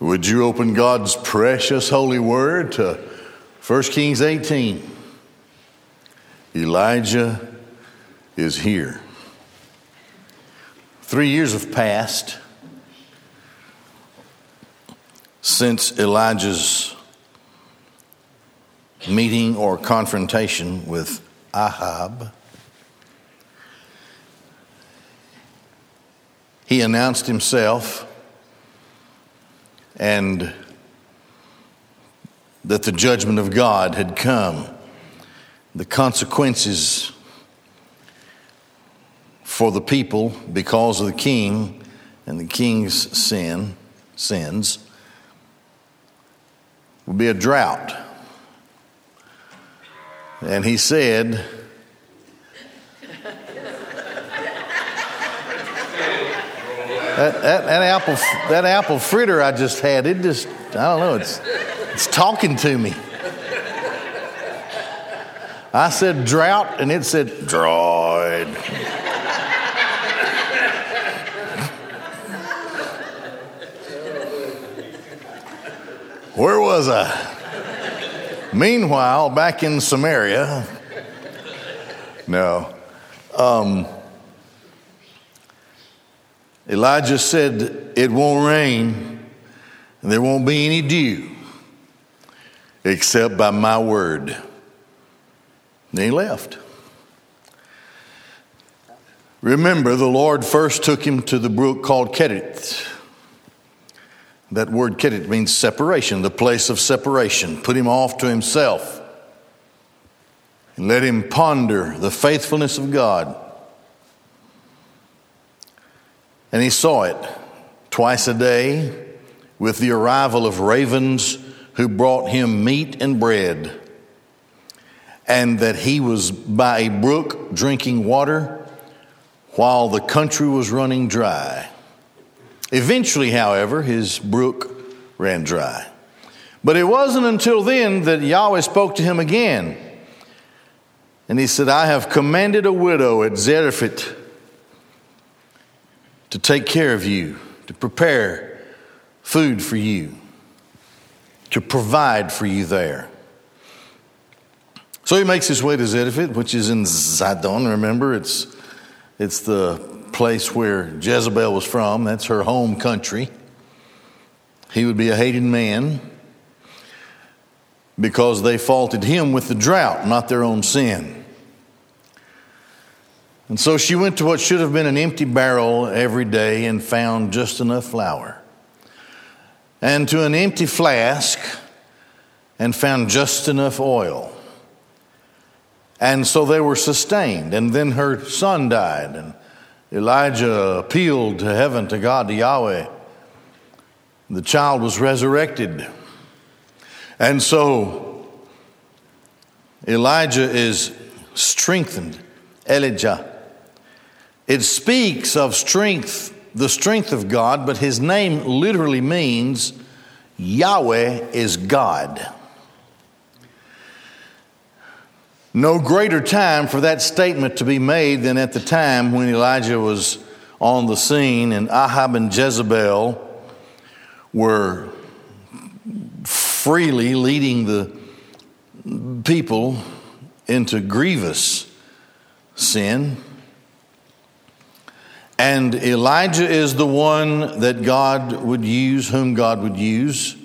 Would you open God's precious holy word to 1 Kings 18? Elijah is here. Three years have passed since Elijah's meeting or confrontation with Ahab. He announced himself and that the judgment of God had come. The consequences for the people because of the king and the king's sin sins would be a drought. And he said, That, that, that, apple, that apple fritter I just had, it just, I don't know, it's, it's talking to me. I said drought, and it said droid. Where was I? Meanwhile, back in Samaria, no. Um, Elijah said, It won't rain, and there won't be any dew except by my word. Then he left. Remember, the Lord first took him to the brook called Kerit. That word Kerit means separation, the place of separation. Put him off to himself and let him ponder the faithfulness of God. And he saw it twice a day with the arrival of ravens who brought him meat and bread, and that he was by a brook drinking water while the country was running dry. Eventually, however, his brook ran dry. But it wasn't until then that Yahweh spoke to him again. And he said, I have commanded a widow at Zarephath to take care of you, to prepare food for you, to provide for you there. So he makes his way to Zarephath, which is in Zidon. Remember, it's, it's the place where Jezebel was from. That's her home country. He would be a hated man because they faulted him with the drought, not their own sin. And so she went to what should have been an empty barrel every day and found just enough flour. And to an empty flask and found just enough oil. And so they were sustained. And then her son died. And Elijah appealed to heaven, to God, to Yahweh. The child was resurrected. And so Elijah is strengthened. Elijah it speaks of strength, the strength of God, but his name literally means Yahweh is God. No greater time for that statement to be made than at the time when Elijah was on the scene and Ahab and Jezebel were freely leading the people into grievous sin. And Elijah is the one that God would use, whom God would use,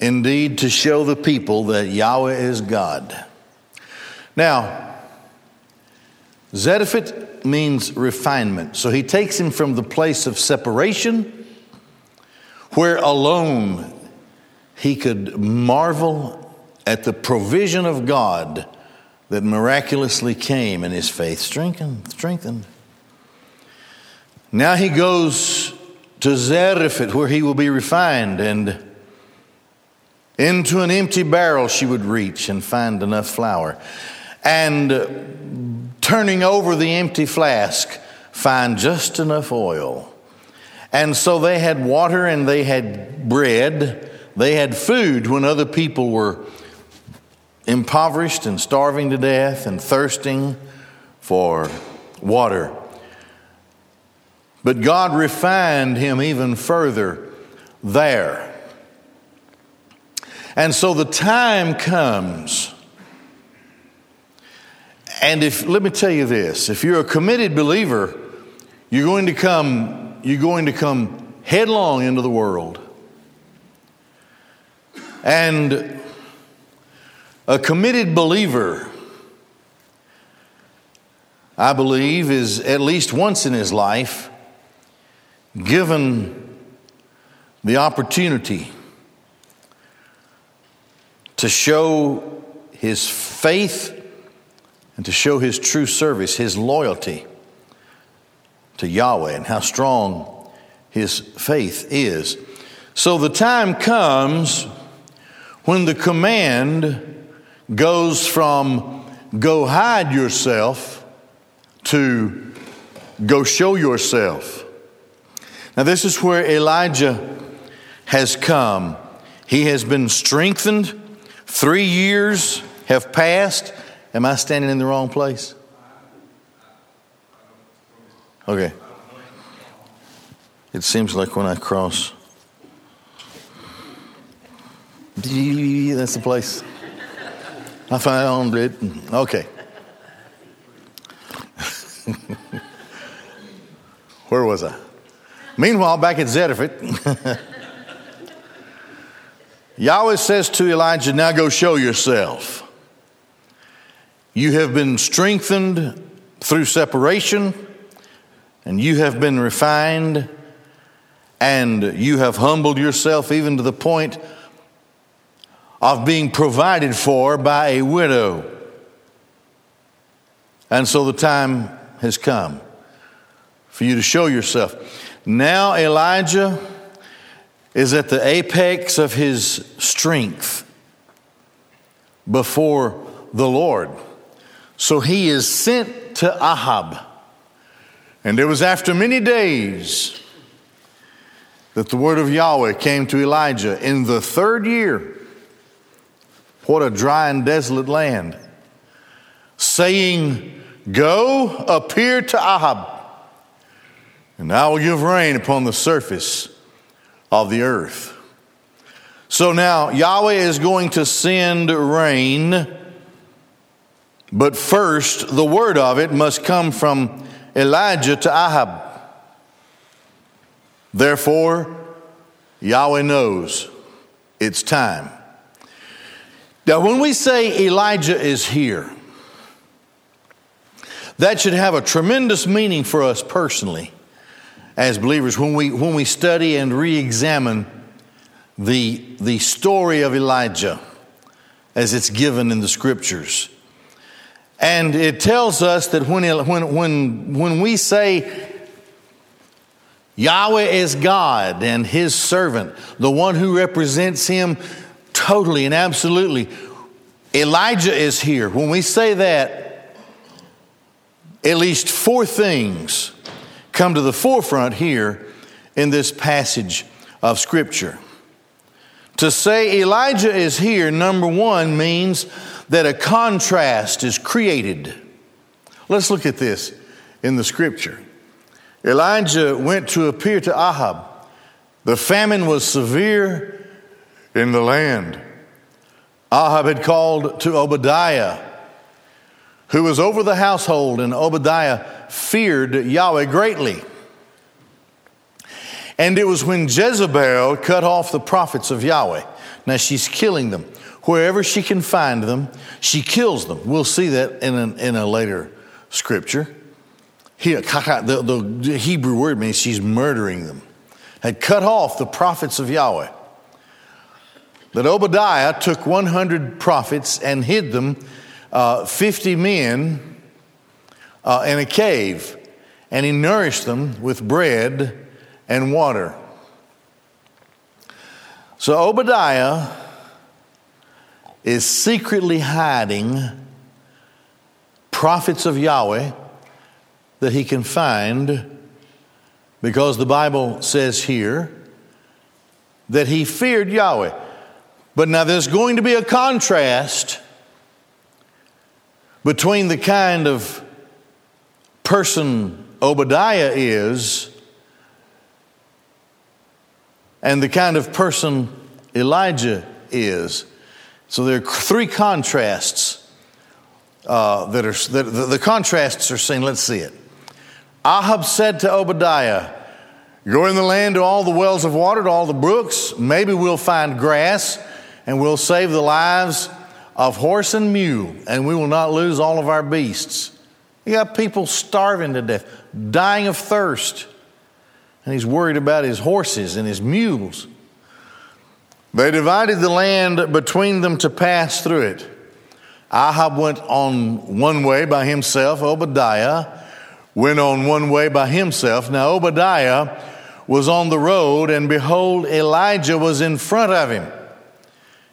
indeed, to show the people that Yahweh is God. Now, Zarephath means refinement. So he takes him from the place of separation, where alone he could marvel at the provision of God that miraculously came and his faith strengthened. strengthened. Now he goes to Zarephath where he will be refined, and into an empty barrel she would reach and find enough flour. And uh, turning over the empty flask, find just enough oil. And so they had water and they had bread. They had food when other people were impoverished and starving to death and thirsting for water. But God refined him even further there. And so the time comes. And if let me tell you this, if you're a committed believer, you're going to come you're going to come headlong into the world. And a committed believer I believe is at least once in his life given the opportunity to show his faith and to show his true service, his loyalty to Yahweh, and how strong his faith is. So the time comes when the command goes from go hide yourself to go show yourself. Now, this is where Elijah has come. He has been strengthened. Three years have passed. Am I standing in the wrong place? Okay. It seems like when I cross, that's the place. I found it. Okay. Where was I? Meanwhile, back at Zarephath, Yahweh says to Elijah, Now go show yourself. You have been strengthened through separation, and you have been refined, and you have humbled yourself even to the point of being provided for by a widow. And so the time has come for you to show yourself. Now Elijah is at the apex of his strength before the Lord. So he is sent to Ahab. And it was after many days that the word of Yahweh came to Elijah in the third year. What a dry and desolate land. Saying, Go, appear to Ahab, and I will give rain upon the surface of the earth. So now Yahweh is going to send rain, but first the word of it must come from Elijah to Ahab. Therefore, Yahweh knows it's time. Now, when we say Elijah is here, that should have a tremendous meaning for us personally as believers when we, when we study and re examine the, the story of Elijah as it's given in the scriptures. And it tells us that when, when, when, when we say Yahweh is God and his servant, the one who represents him totally and absolutely, Elijah is here. When we say that, at least four things come to the forefront here in this passage of Scripture. To say Elijah is here, number one, means that a contrast is created. Let's look at this in the Scripture. Elijah went to appear to Ahab. The famine was severe in the land. Ahab had called to Obadiah who was over the household, and Obadiah feared Yahweh greatly. And it was when Jezebel cut off the prophets of Yahweh. Now she's killing them. Wherever she can find them, she kills them. We'll see that in a, in a later scripture. the, the Hebrew word means she's murdering them. Had cut off the prophets of Yahweh. That Obadiah took 100 prophets and hid them uh, 50 men uh, in a cave, and he nourished them with bread and water. So Obadiah is secretly hiding prophets of Yahweh that he can find because the Bible says here that he feared Yahweh. But now there's going to be a contrast between the kind of person Obadiah is and the kind of person Elijah is. So there are three contrasts uh, that are, that, the, the contrasts are seen. Let's see it. Ahab said to Obadiah, Go in the land to all the wells of water, to all the brooks. Maybe we'll find grass and we'll save the lives of horse and mule, and we will not lose all of our beasts. You got people starving to death, dying of thirst, and he's worried about his horses and his mules. They divided the land between them to pass through it. Ahab went on one way by himself, Obadiah went on one way by himself. Now, Obadiah was on the road, and behold, Elijah was in front of him.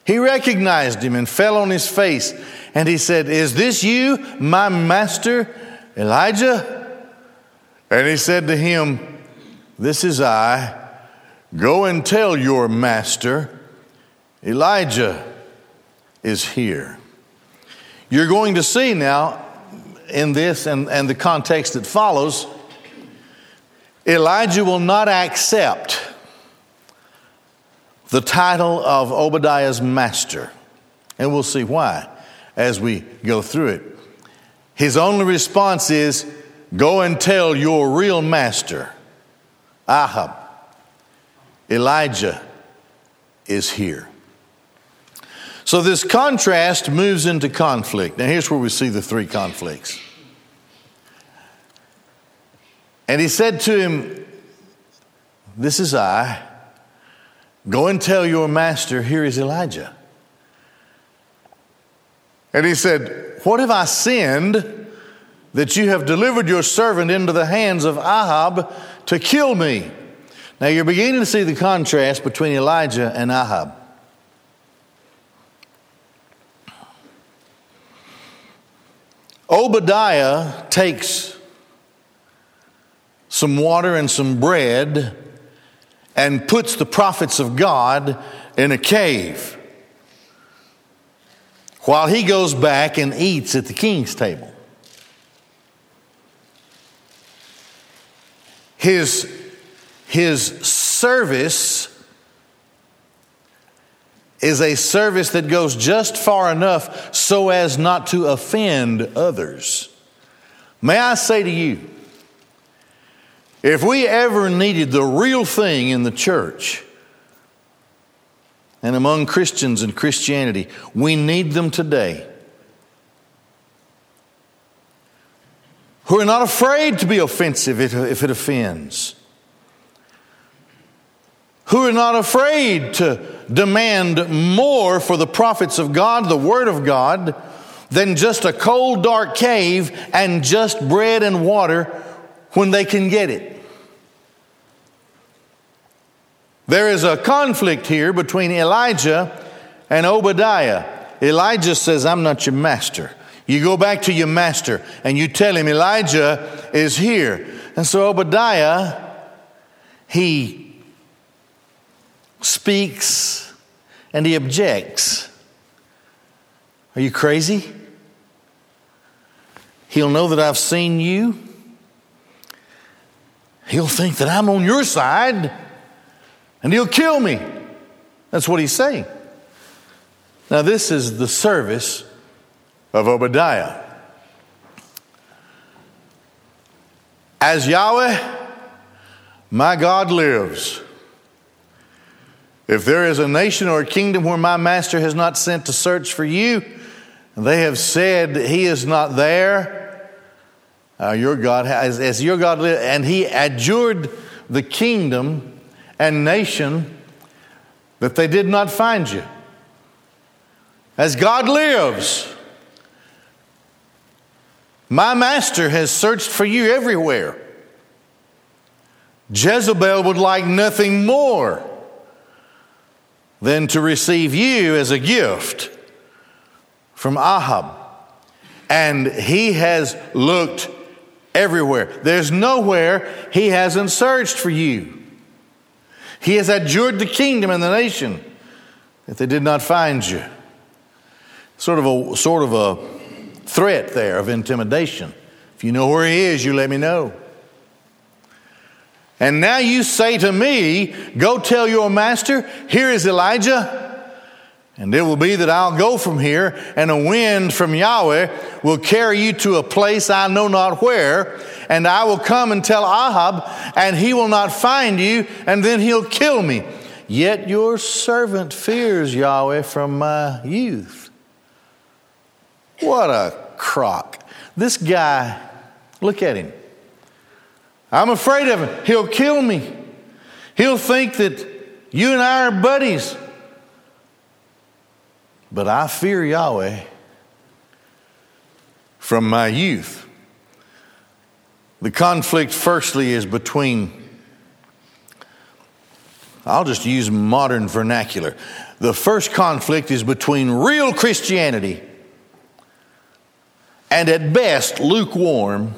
He recognized him and fell on his face, and he said, Is this you, my master Elijah? And he said to him, This is I. Go and tell your master, Elijah is here. You're going to see now in this and, and the context that follows, Elijah will not accept the title of Obadiah's master. And we'll see why as we go through it. His only response is go and tell your real master, Ahab, Elijah is here. So this contrast moves into conflict. Now, here's where we see the three conflicts. And he said to him, This is I. Go and tell your master, here is Elijah. And he said, What have I sinned that you have delivered your servant into the hands of Ahab to kill me? Now you're beginning to see the contrast between Elijah and Ahab. Obadiah takes some water and some bread and puts the prophets of God in a cave while he goes back and eats at the king's table. His, his service is a service that goes just far enough so as not to offend others. May I say to you, if we ever needed the real thing in the church and among Christians and Christianity, we need them today. Who are not afraid to be offensive if it offends who are not afraid to demand more for the prophets of God, the Word of God, than just a cold, dark cave and just bread and water when they can get it. There is a conflict here between Elijah and Obadiah. Elijah says, I'm not your master. You go back to your master and you tell him Elijah is here. And so Obadiah, he speaks and he objects. Are you crazy? He'll know that I've seen you. He'll think that I'm on your side and he'll kill me. That's what he's saying. Now, this is the service of Obadiah. As Yahweh, my God lives if there is a nation or a kingdom where my master has not sent to search for you, and they have said he is not there, uh, your God as your God lived, and he adjured the kingdom and nation that they did not find you. As God lives, my master has searched for you everywhere. Jezebel would like nothing more than to receive you as a gift from Ahab. And he has looked everywhere. There's nowhere he hasn't searched for you. He has adjured the kingdom and the nation that they did not find you. Sort of a sort of a threat there of intimidation. If you know where he is, you let me know. And now you say to me, Go tell your master, here is Elijah. And it will be that I'll go from here, and a wind from Yahweh will carry you to a place I know not where, and I will come and tell Ahab, and he will not find you, and then he'll kill me. Yet your servant fears Yahweh from my youth. What a crock. This guy, look at him. I'm afraid of him. He'll kill me. He'll think that you and I are buddies. But I fear Yahweh from my youth. The conflict, firstly, is between, I'll just use modern vernacular. The first conflict is between real Christianity and, at best, lukewarm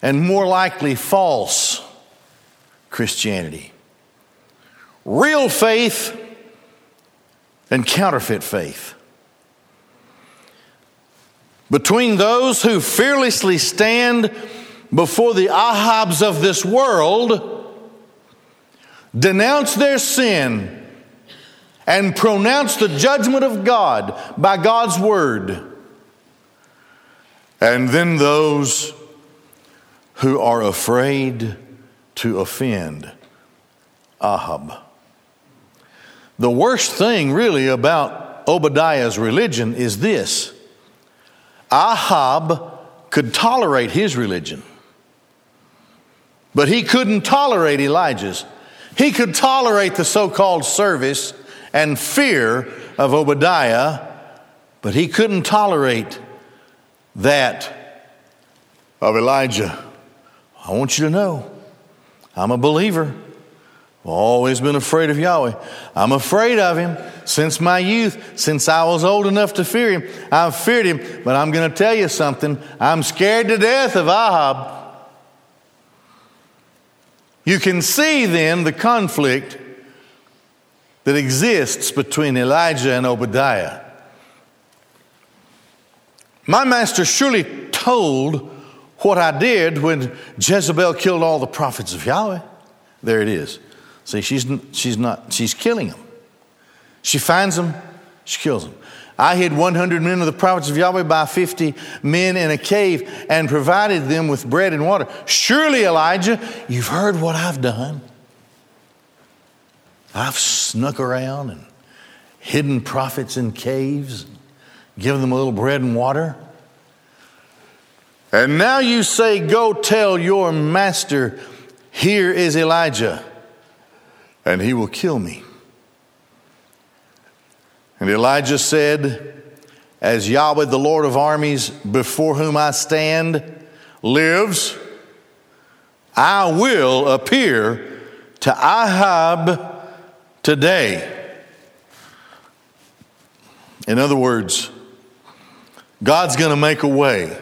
and more likely false Christianity. Real faith and counterfeit faith. Between those who fearlessly stand before the Ahabs of this world, denounce their sin, and pronounce the judgment of God by God's word, and then those who are afraid to offend Ahab. The worst thing, really, about Obadiah's religion is this Ahab could tolerate his religion, but he couldn't tolerate Elijah's. He could tolerate the so called service and fear of Obadiah, but he couldn't tolerate that of Elijah. I want you to know I'm a believer. Always been afraid of Yahweh. I'm afraid of him since my youth, since I was old enough to fear him. I've feared him, but I'm going to tell you something. I'm scared to death of Ahab. You can see then the conflict that exists between Elijah and Obadiah. My master surely told what I did when Jezebel killed all the prophets of Yahweh. There it is. See, she's, she's not, she's killing them. She finds them, she kills them. I hid 100 men of the prophets of Yahweh by 50 men in a cave and provided them with bread and water. Surely, Elijah, you've heard what I've done. I've snuck around and hidden prophets in caves, given them a little bread and water. And now you say, Go tell your master, here is Elijah and he will kill me. And Elijah said, As Yahweh, the Lord of armies, before whom I stand, lives, I will appear to Ahab today. In other words, God's going to make a way,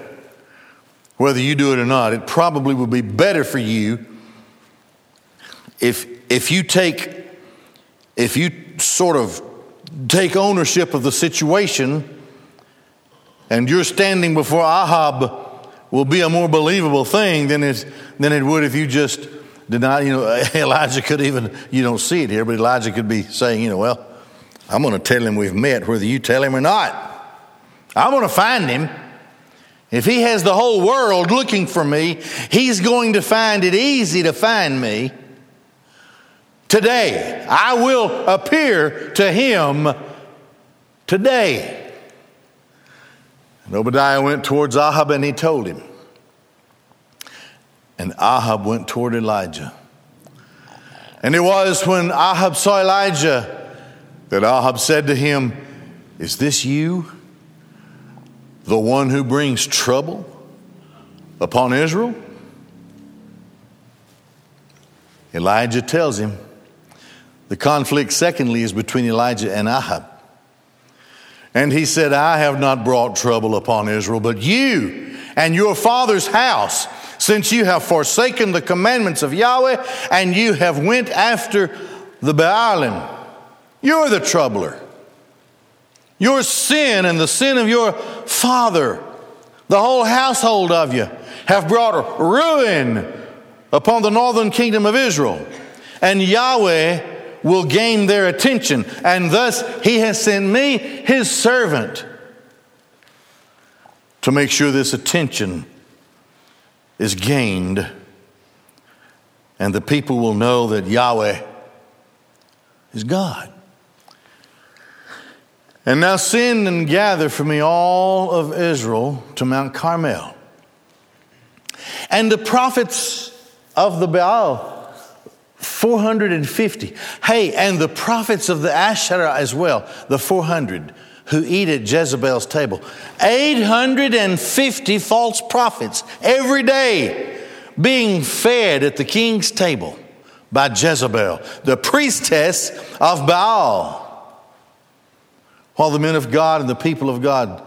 whether you do it or not. It probably would be better for you if if you take, if you sort of take ownership of the situation and you're standing before Ahab will be a more believable thing than it, than it would if you just deny, you know, Elijah could even, you don't see it here, but Elijah could be saying, you know, well, I'm going to tell him we've met, whether you tell him or not. I'm going to find him. If he has the whole world looking for me, he's going to find it easy to find me. Today, I will appear to him today. And Obadiah went towards Ahab and he told him. And Ahab went toward Elijah. And it was when Ahab saw Elijah that Ahab said to him, Is this you, the one who brings trouble upon Israel? Elijah tells him, the conflict, secondly, is between Elijah and Ahab. And he said, I have not brought trouble upon Israel, but you and your father's house, since you have forsaken the commandments of Yahweh and you have went after the Baalim. You're the troubler. Your sin and the sin of your father, the whole household of you, have brought ruin upon the northern kingdom of Israel. And Yahweh will gain their attention. And thus he has sent me, his servant, to make sure this attention is gained and the people will know that Yahweh is God. And now send and gather for me all of Israel to Mount Carmel. And the prophets of the Baal, 450. Hey, and the prophets of the Asherah as well, the 400 who eat at Jezebel's table. 850 false prophets every day being fed at the king's table by Jezebel, the priestess of Baal. While the men of God and the people of God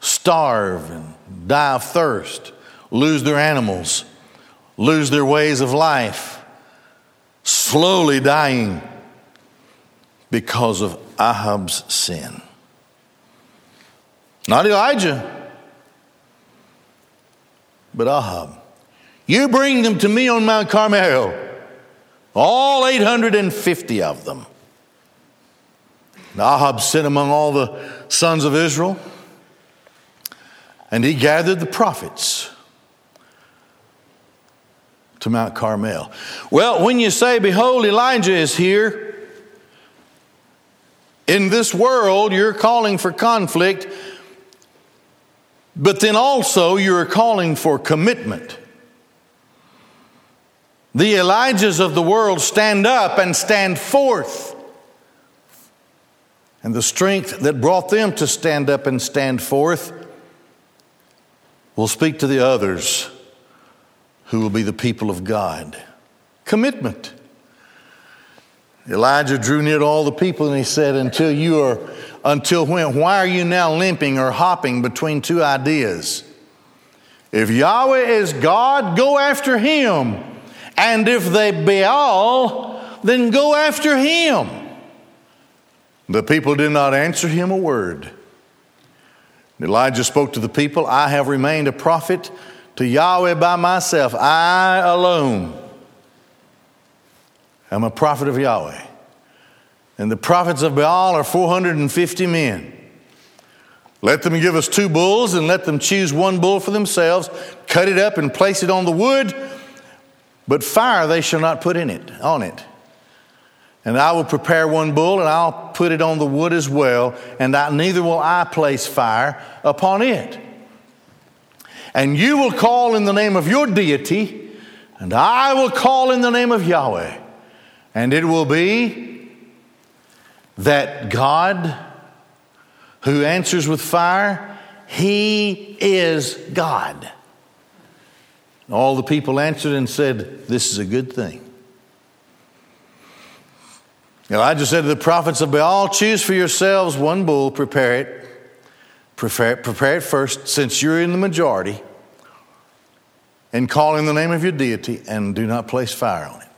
starve and die of thirst, lose their animals, lose their ways of life, slowly dying because of Ahab's sin. Not Elijah, but Ahab. You bring them to me on Mount Carmel, all 850 of them. And Ahab sent among all the sons of Israel, and he gathered the prophets to Mount Carmel. Well, when you say, Behold, Elijah is here, in this world, you're calling for conflict, but then also you're calling for commitment. The Elijahs of the world stand up and stand forth. And the strength that brought them to stand up and stand forth will speak to the others who will be the people of God. Commitment. Elijah drew near to all the people and he said, Until you are, until when? Why are you now limping or hopping between two ideas? If Yahweh is God, go after him. And if they Baal, then go after him. The people did not answer him a word. Elijah spoke to the people I have remained a prophet to Yahweh by myself. I alone am a prophet of Yahweh. And the prophets of Baal are 450 men. Let them give us two bulls and let them choose one bull for themselves, cut it up and place it on the wood but fire they shall not put in it, on it. And I will prepare one bull, and I'll put it on the wood as well, and I, neither will I place fire upon it. And you will call in the name of your deity, and I will call in the name of Yahweh. And it will be that God who answers with fire, he is God. All the people answered and said, This is a good thing. Elijah said to the prophets of Baal, Choose for yourselves one bull, prepare it. Prepare, prepare it first, since you're in the majority, and call in the name of your deity, and do not place fire on it.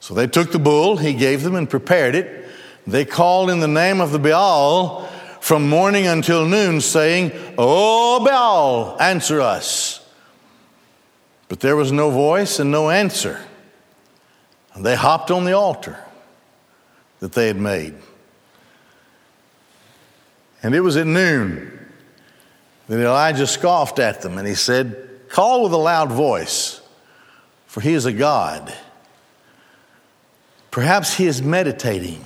So they took the bull, he gave them, and prepared it. They called in the name of the Baal from morning until noon, saying, O Baal, answer us. But there was no voice and no answer. And they hopped on the altar that they had made. And it was at noon that Elijah scoffed at them and he said, Call with a loud voice, for he is a God. Perhaps he is meditating,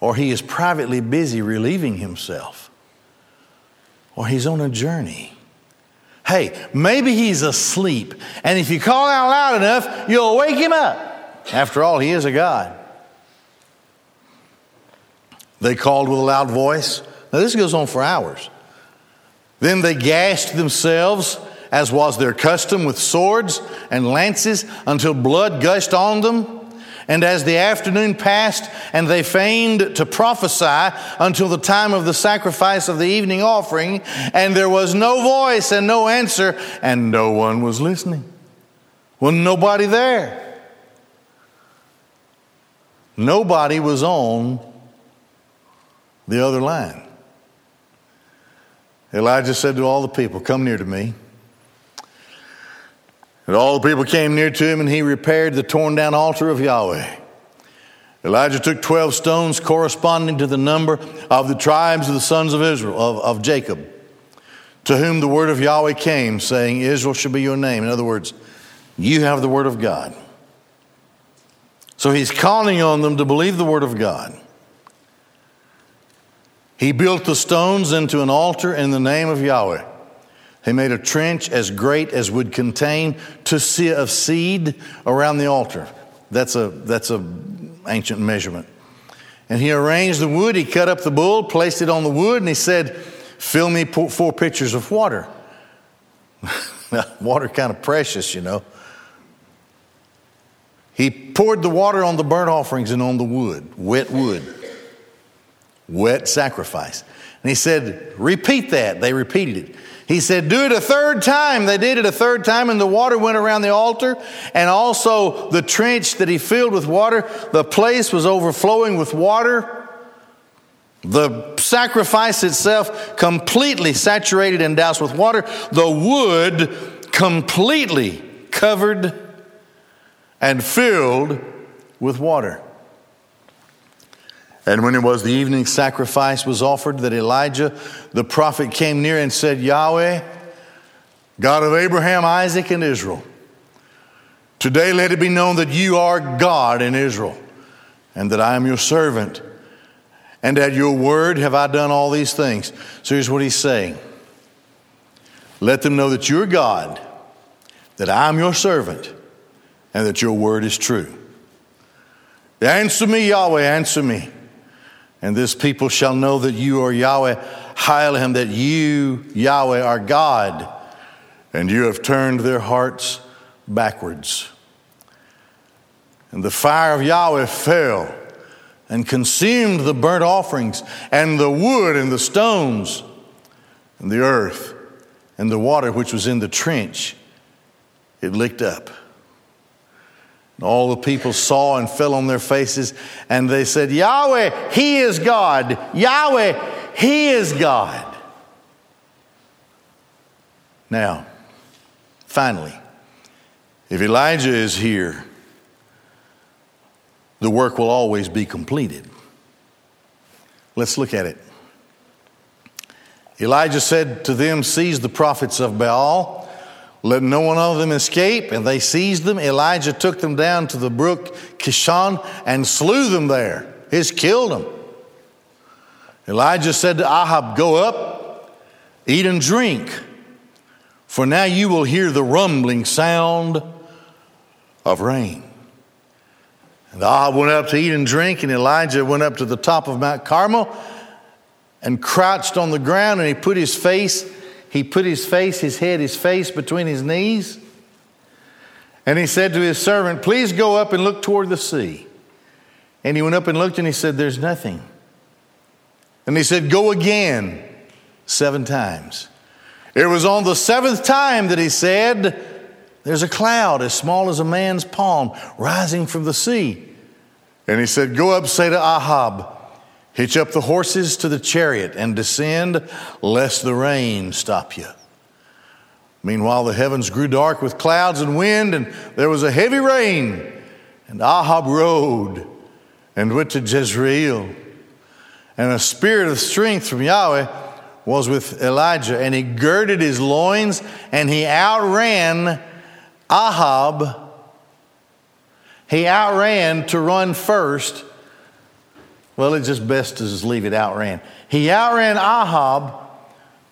or he is privately busy relieving himself, or he's on a journey. Hey, maybe he's asleep. And if you call out loud enough, you'll wake him up. After all, he is a God. They called with a loud voice. Now, this goes on for hours. Then they gashed themselves, as was their custom, with swords and lances until blood gushed on them. And as the afternoon passed, and they feigned to prophesy until the time of the sacrifice of the evening offering, and there was no voice and no answer, and no one was listening. Well, nobody there. Nobody was on the other line. Elijah said to all the people, Come near to me. And all the people came near to him, and he repaired the torn down altar of Yahweh Elijah took 12 stones corresponding to the number of the tribes of the sons of Israel, of, of Jacob, to whom the word of Yahweh came, saying, Israel shall be your name. In other words, you have the word of God. So he's calling on them to believe the word of God. He built the stones into an altar in the name of Yahweh. He made a trench as great as would contain seah of seed around the altar. That's a that's a ancient measurement. And he arranged the wood. He cut up the bull, placed it on the wood, and he said, "Fill me four pitchers of water." water kind of precious, you know. He poured the water on the burnt offerings and on the wood, wet wood, wet sacrifice. And he said, Repeat that. They repeated it. He said, Do it a third time. They did it a third time, and the water went around the altar, and also the trench that he filled with water. The place was overflowing with water. The sacrifice itself completely saturated and doused with water. The wood completely covered and filled with water. And when it was the evening sacrifice was offered, that Elijah the prophet came near and said, Yahweh, God of Abraham, Isaac, and Israel, today let it be known that you are God in Israel, and that I am your servant, and at your word have I done all these things. So here's what he's saying Let them know that you're God, that I'm your servant, and that your word is true. Answer me, Yahweh, answer me. And this people shall know that you are Yahweh, Elohim, that you, Yahweh, are God, and you have turned their hearts backwards. And the fire of Yahweh fell and consumed the burnt offerings, and the wood, and the stones, and the earth, and the water which was in the trench. It licked up. All the people saw and fell on their faces, and they said, Yahweh, He is God. Yahweh, He is God. Now, finally, if Elijah is here, the work will always be completed. Let's look at it. Elijah said to them, Seize the prophets of Baal let no one of them escape. And they seized them. Elijah took them down to the brook Kishon and slew them there. He's killed them. Elijah said to Ahab, Go up, eat and drink, for now you will hear the rumbling sound of rain. And Ahab went up to eat and drink, and Elijah went up to the top of Mount Carmel and crouched on the ground, and he put his face he put his face, his head, his face between his knees. And he said to his servant, Please go up and look toward the sea. And he went up and looked and he said, There's nothing. And he said, Go again seven times. It was on the seventh time that he said, There's a cloud as small as a man's palm rising from the sea. And he said, Go up, say to Ahab, Hitch up the horses to the chariot and descend, lest the rain stop you. Meanwhile, the heavens grew dark with clouds and wind, and there was a heavy rain. And Ahab rode and went to Jezreel. And a spirit of strength from Yahweh was with Elijah, and he girded his loins and he outran Ahab. He outran to run first well, it's just best to just leave it outran. He outran Ahab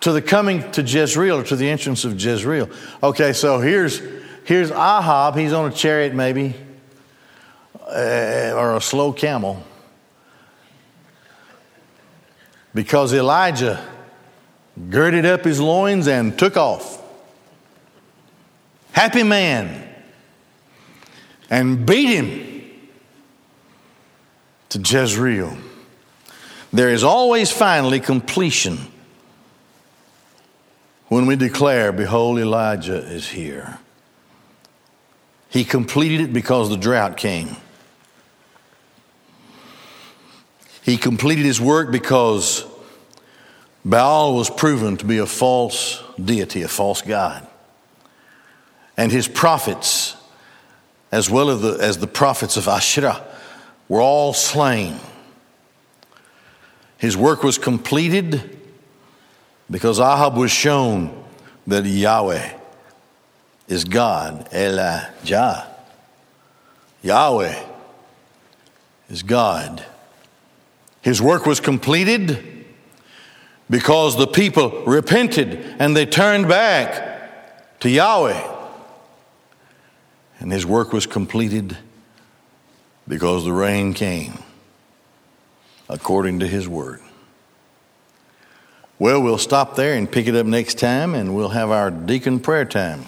to the coming to Jezreel, or to the entrance of Jezreel. Okay, so here's, here's Ahab. He's on a chariot, maybe, uh, or a slow camel. Because Elijah girded up his loins and took off. Happy man. And beat him to Jezreel. There is always finally completion when we declare, Behold, Elijah is here. He completed it because the drought came. He completed his work because Baal was proven to be a false deity, a false God. And his prophets, as well as the, as the prophets of Asherah, were all slain. His work was completed because Ahab was shown that Yahweh is God, Elijah. Yahweh is God. His work was completed because the people repented and they turned back to Yahweh. And his work was completed because the rain came according to his word. Well, we'll stop there and pick it up next time, and we'll have our deacon prayer time.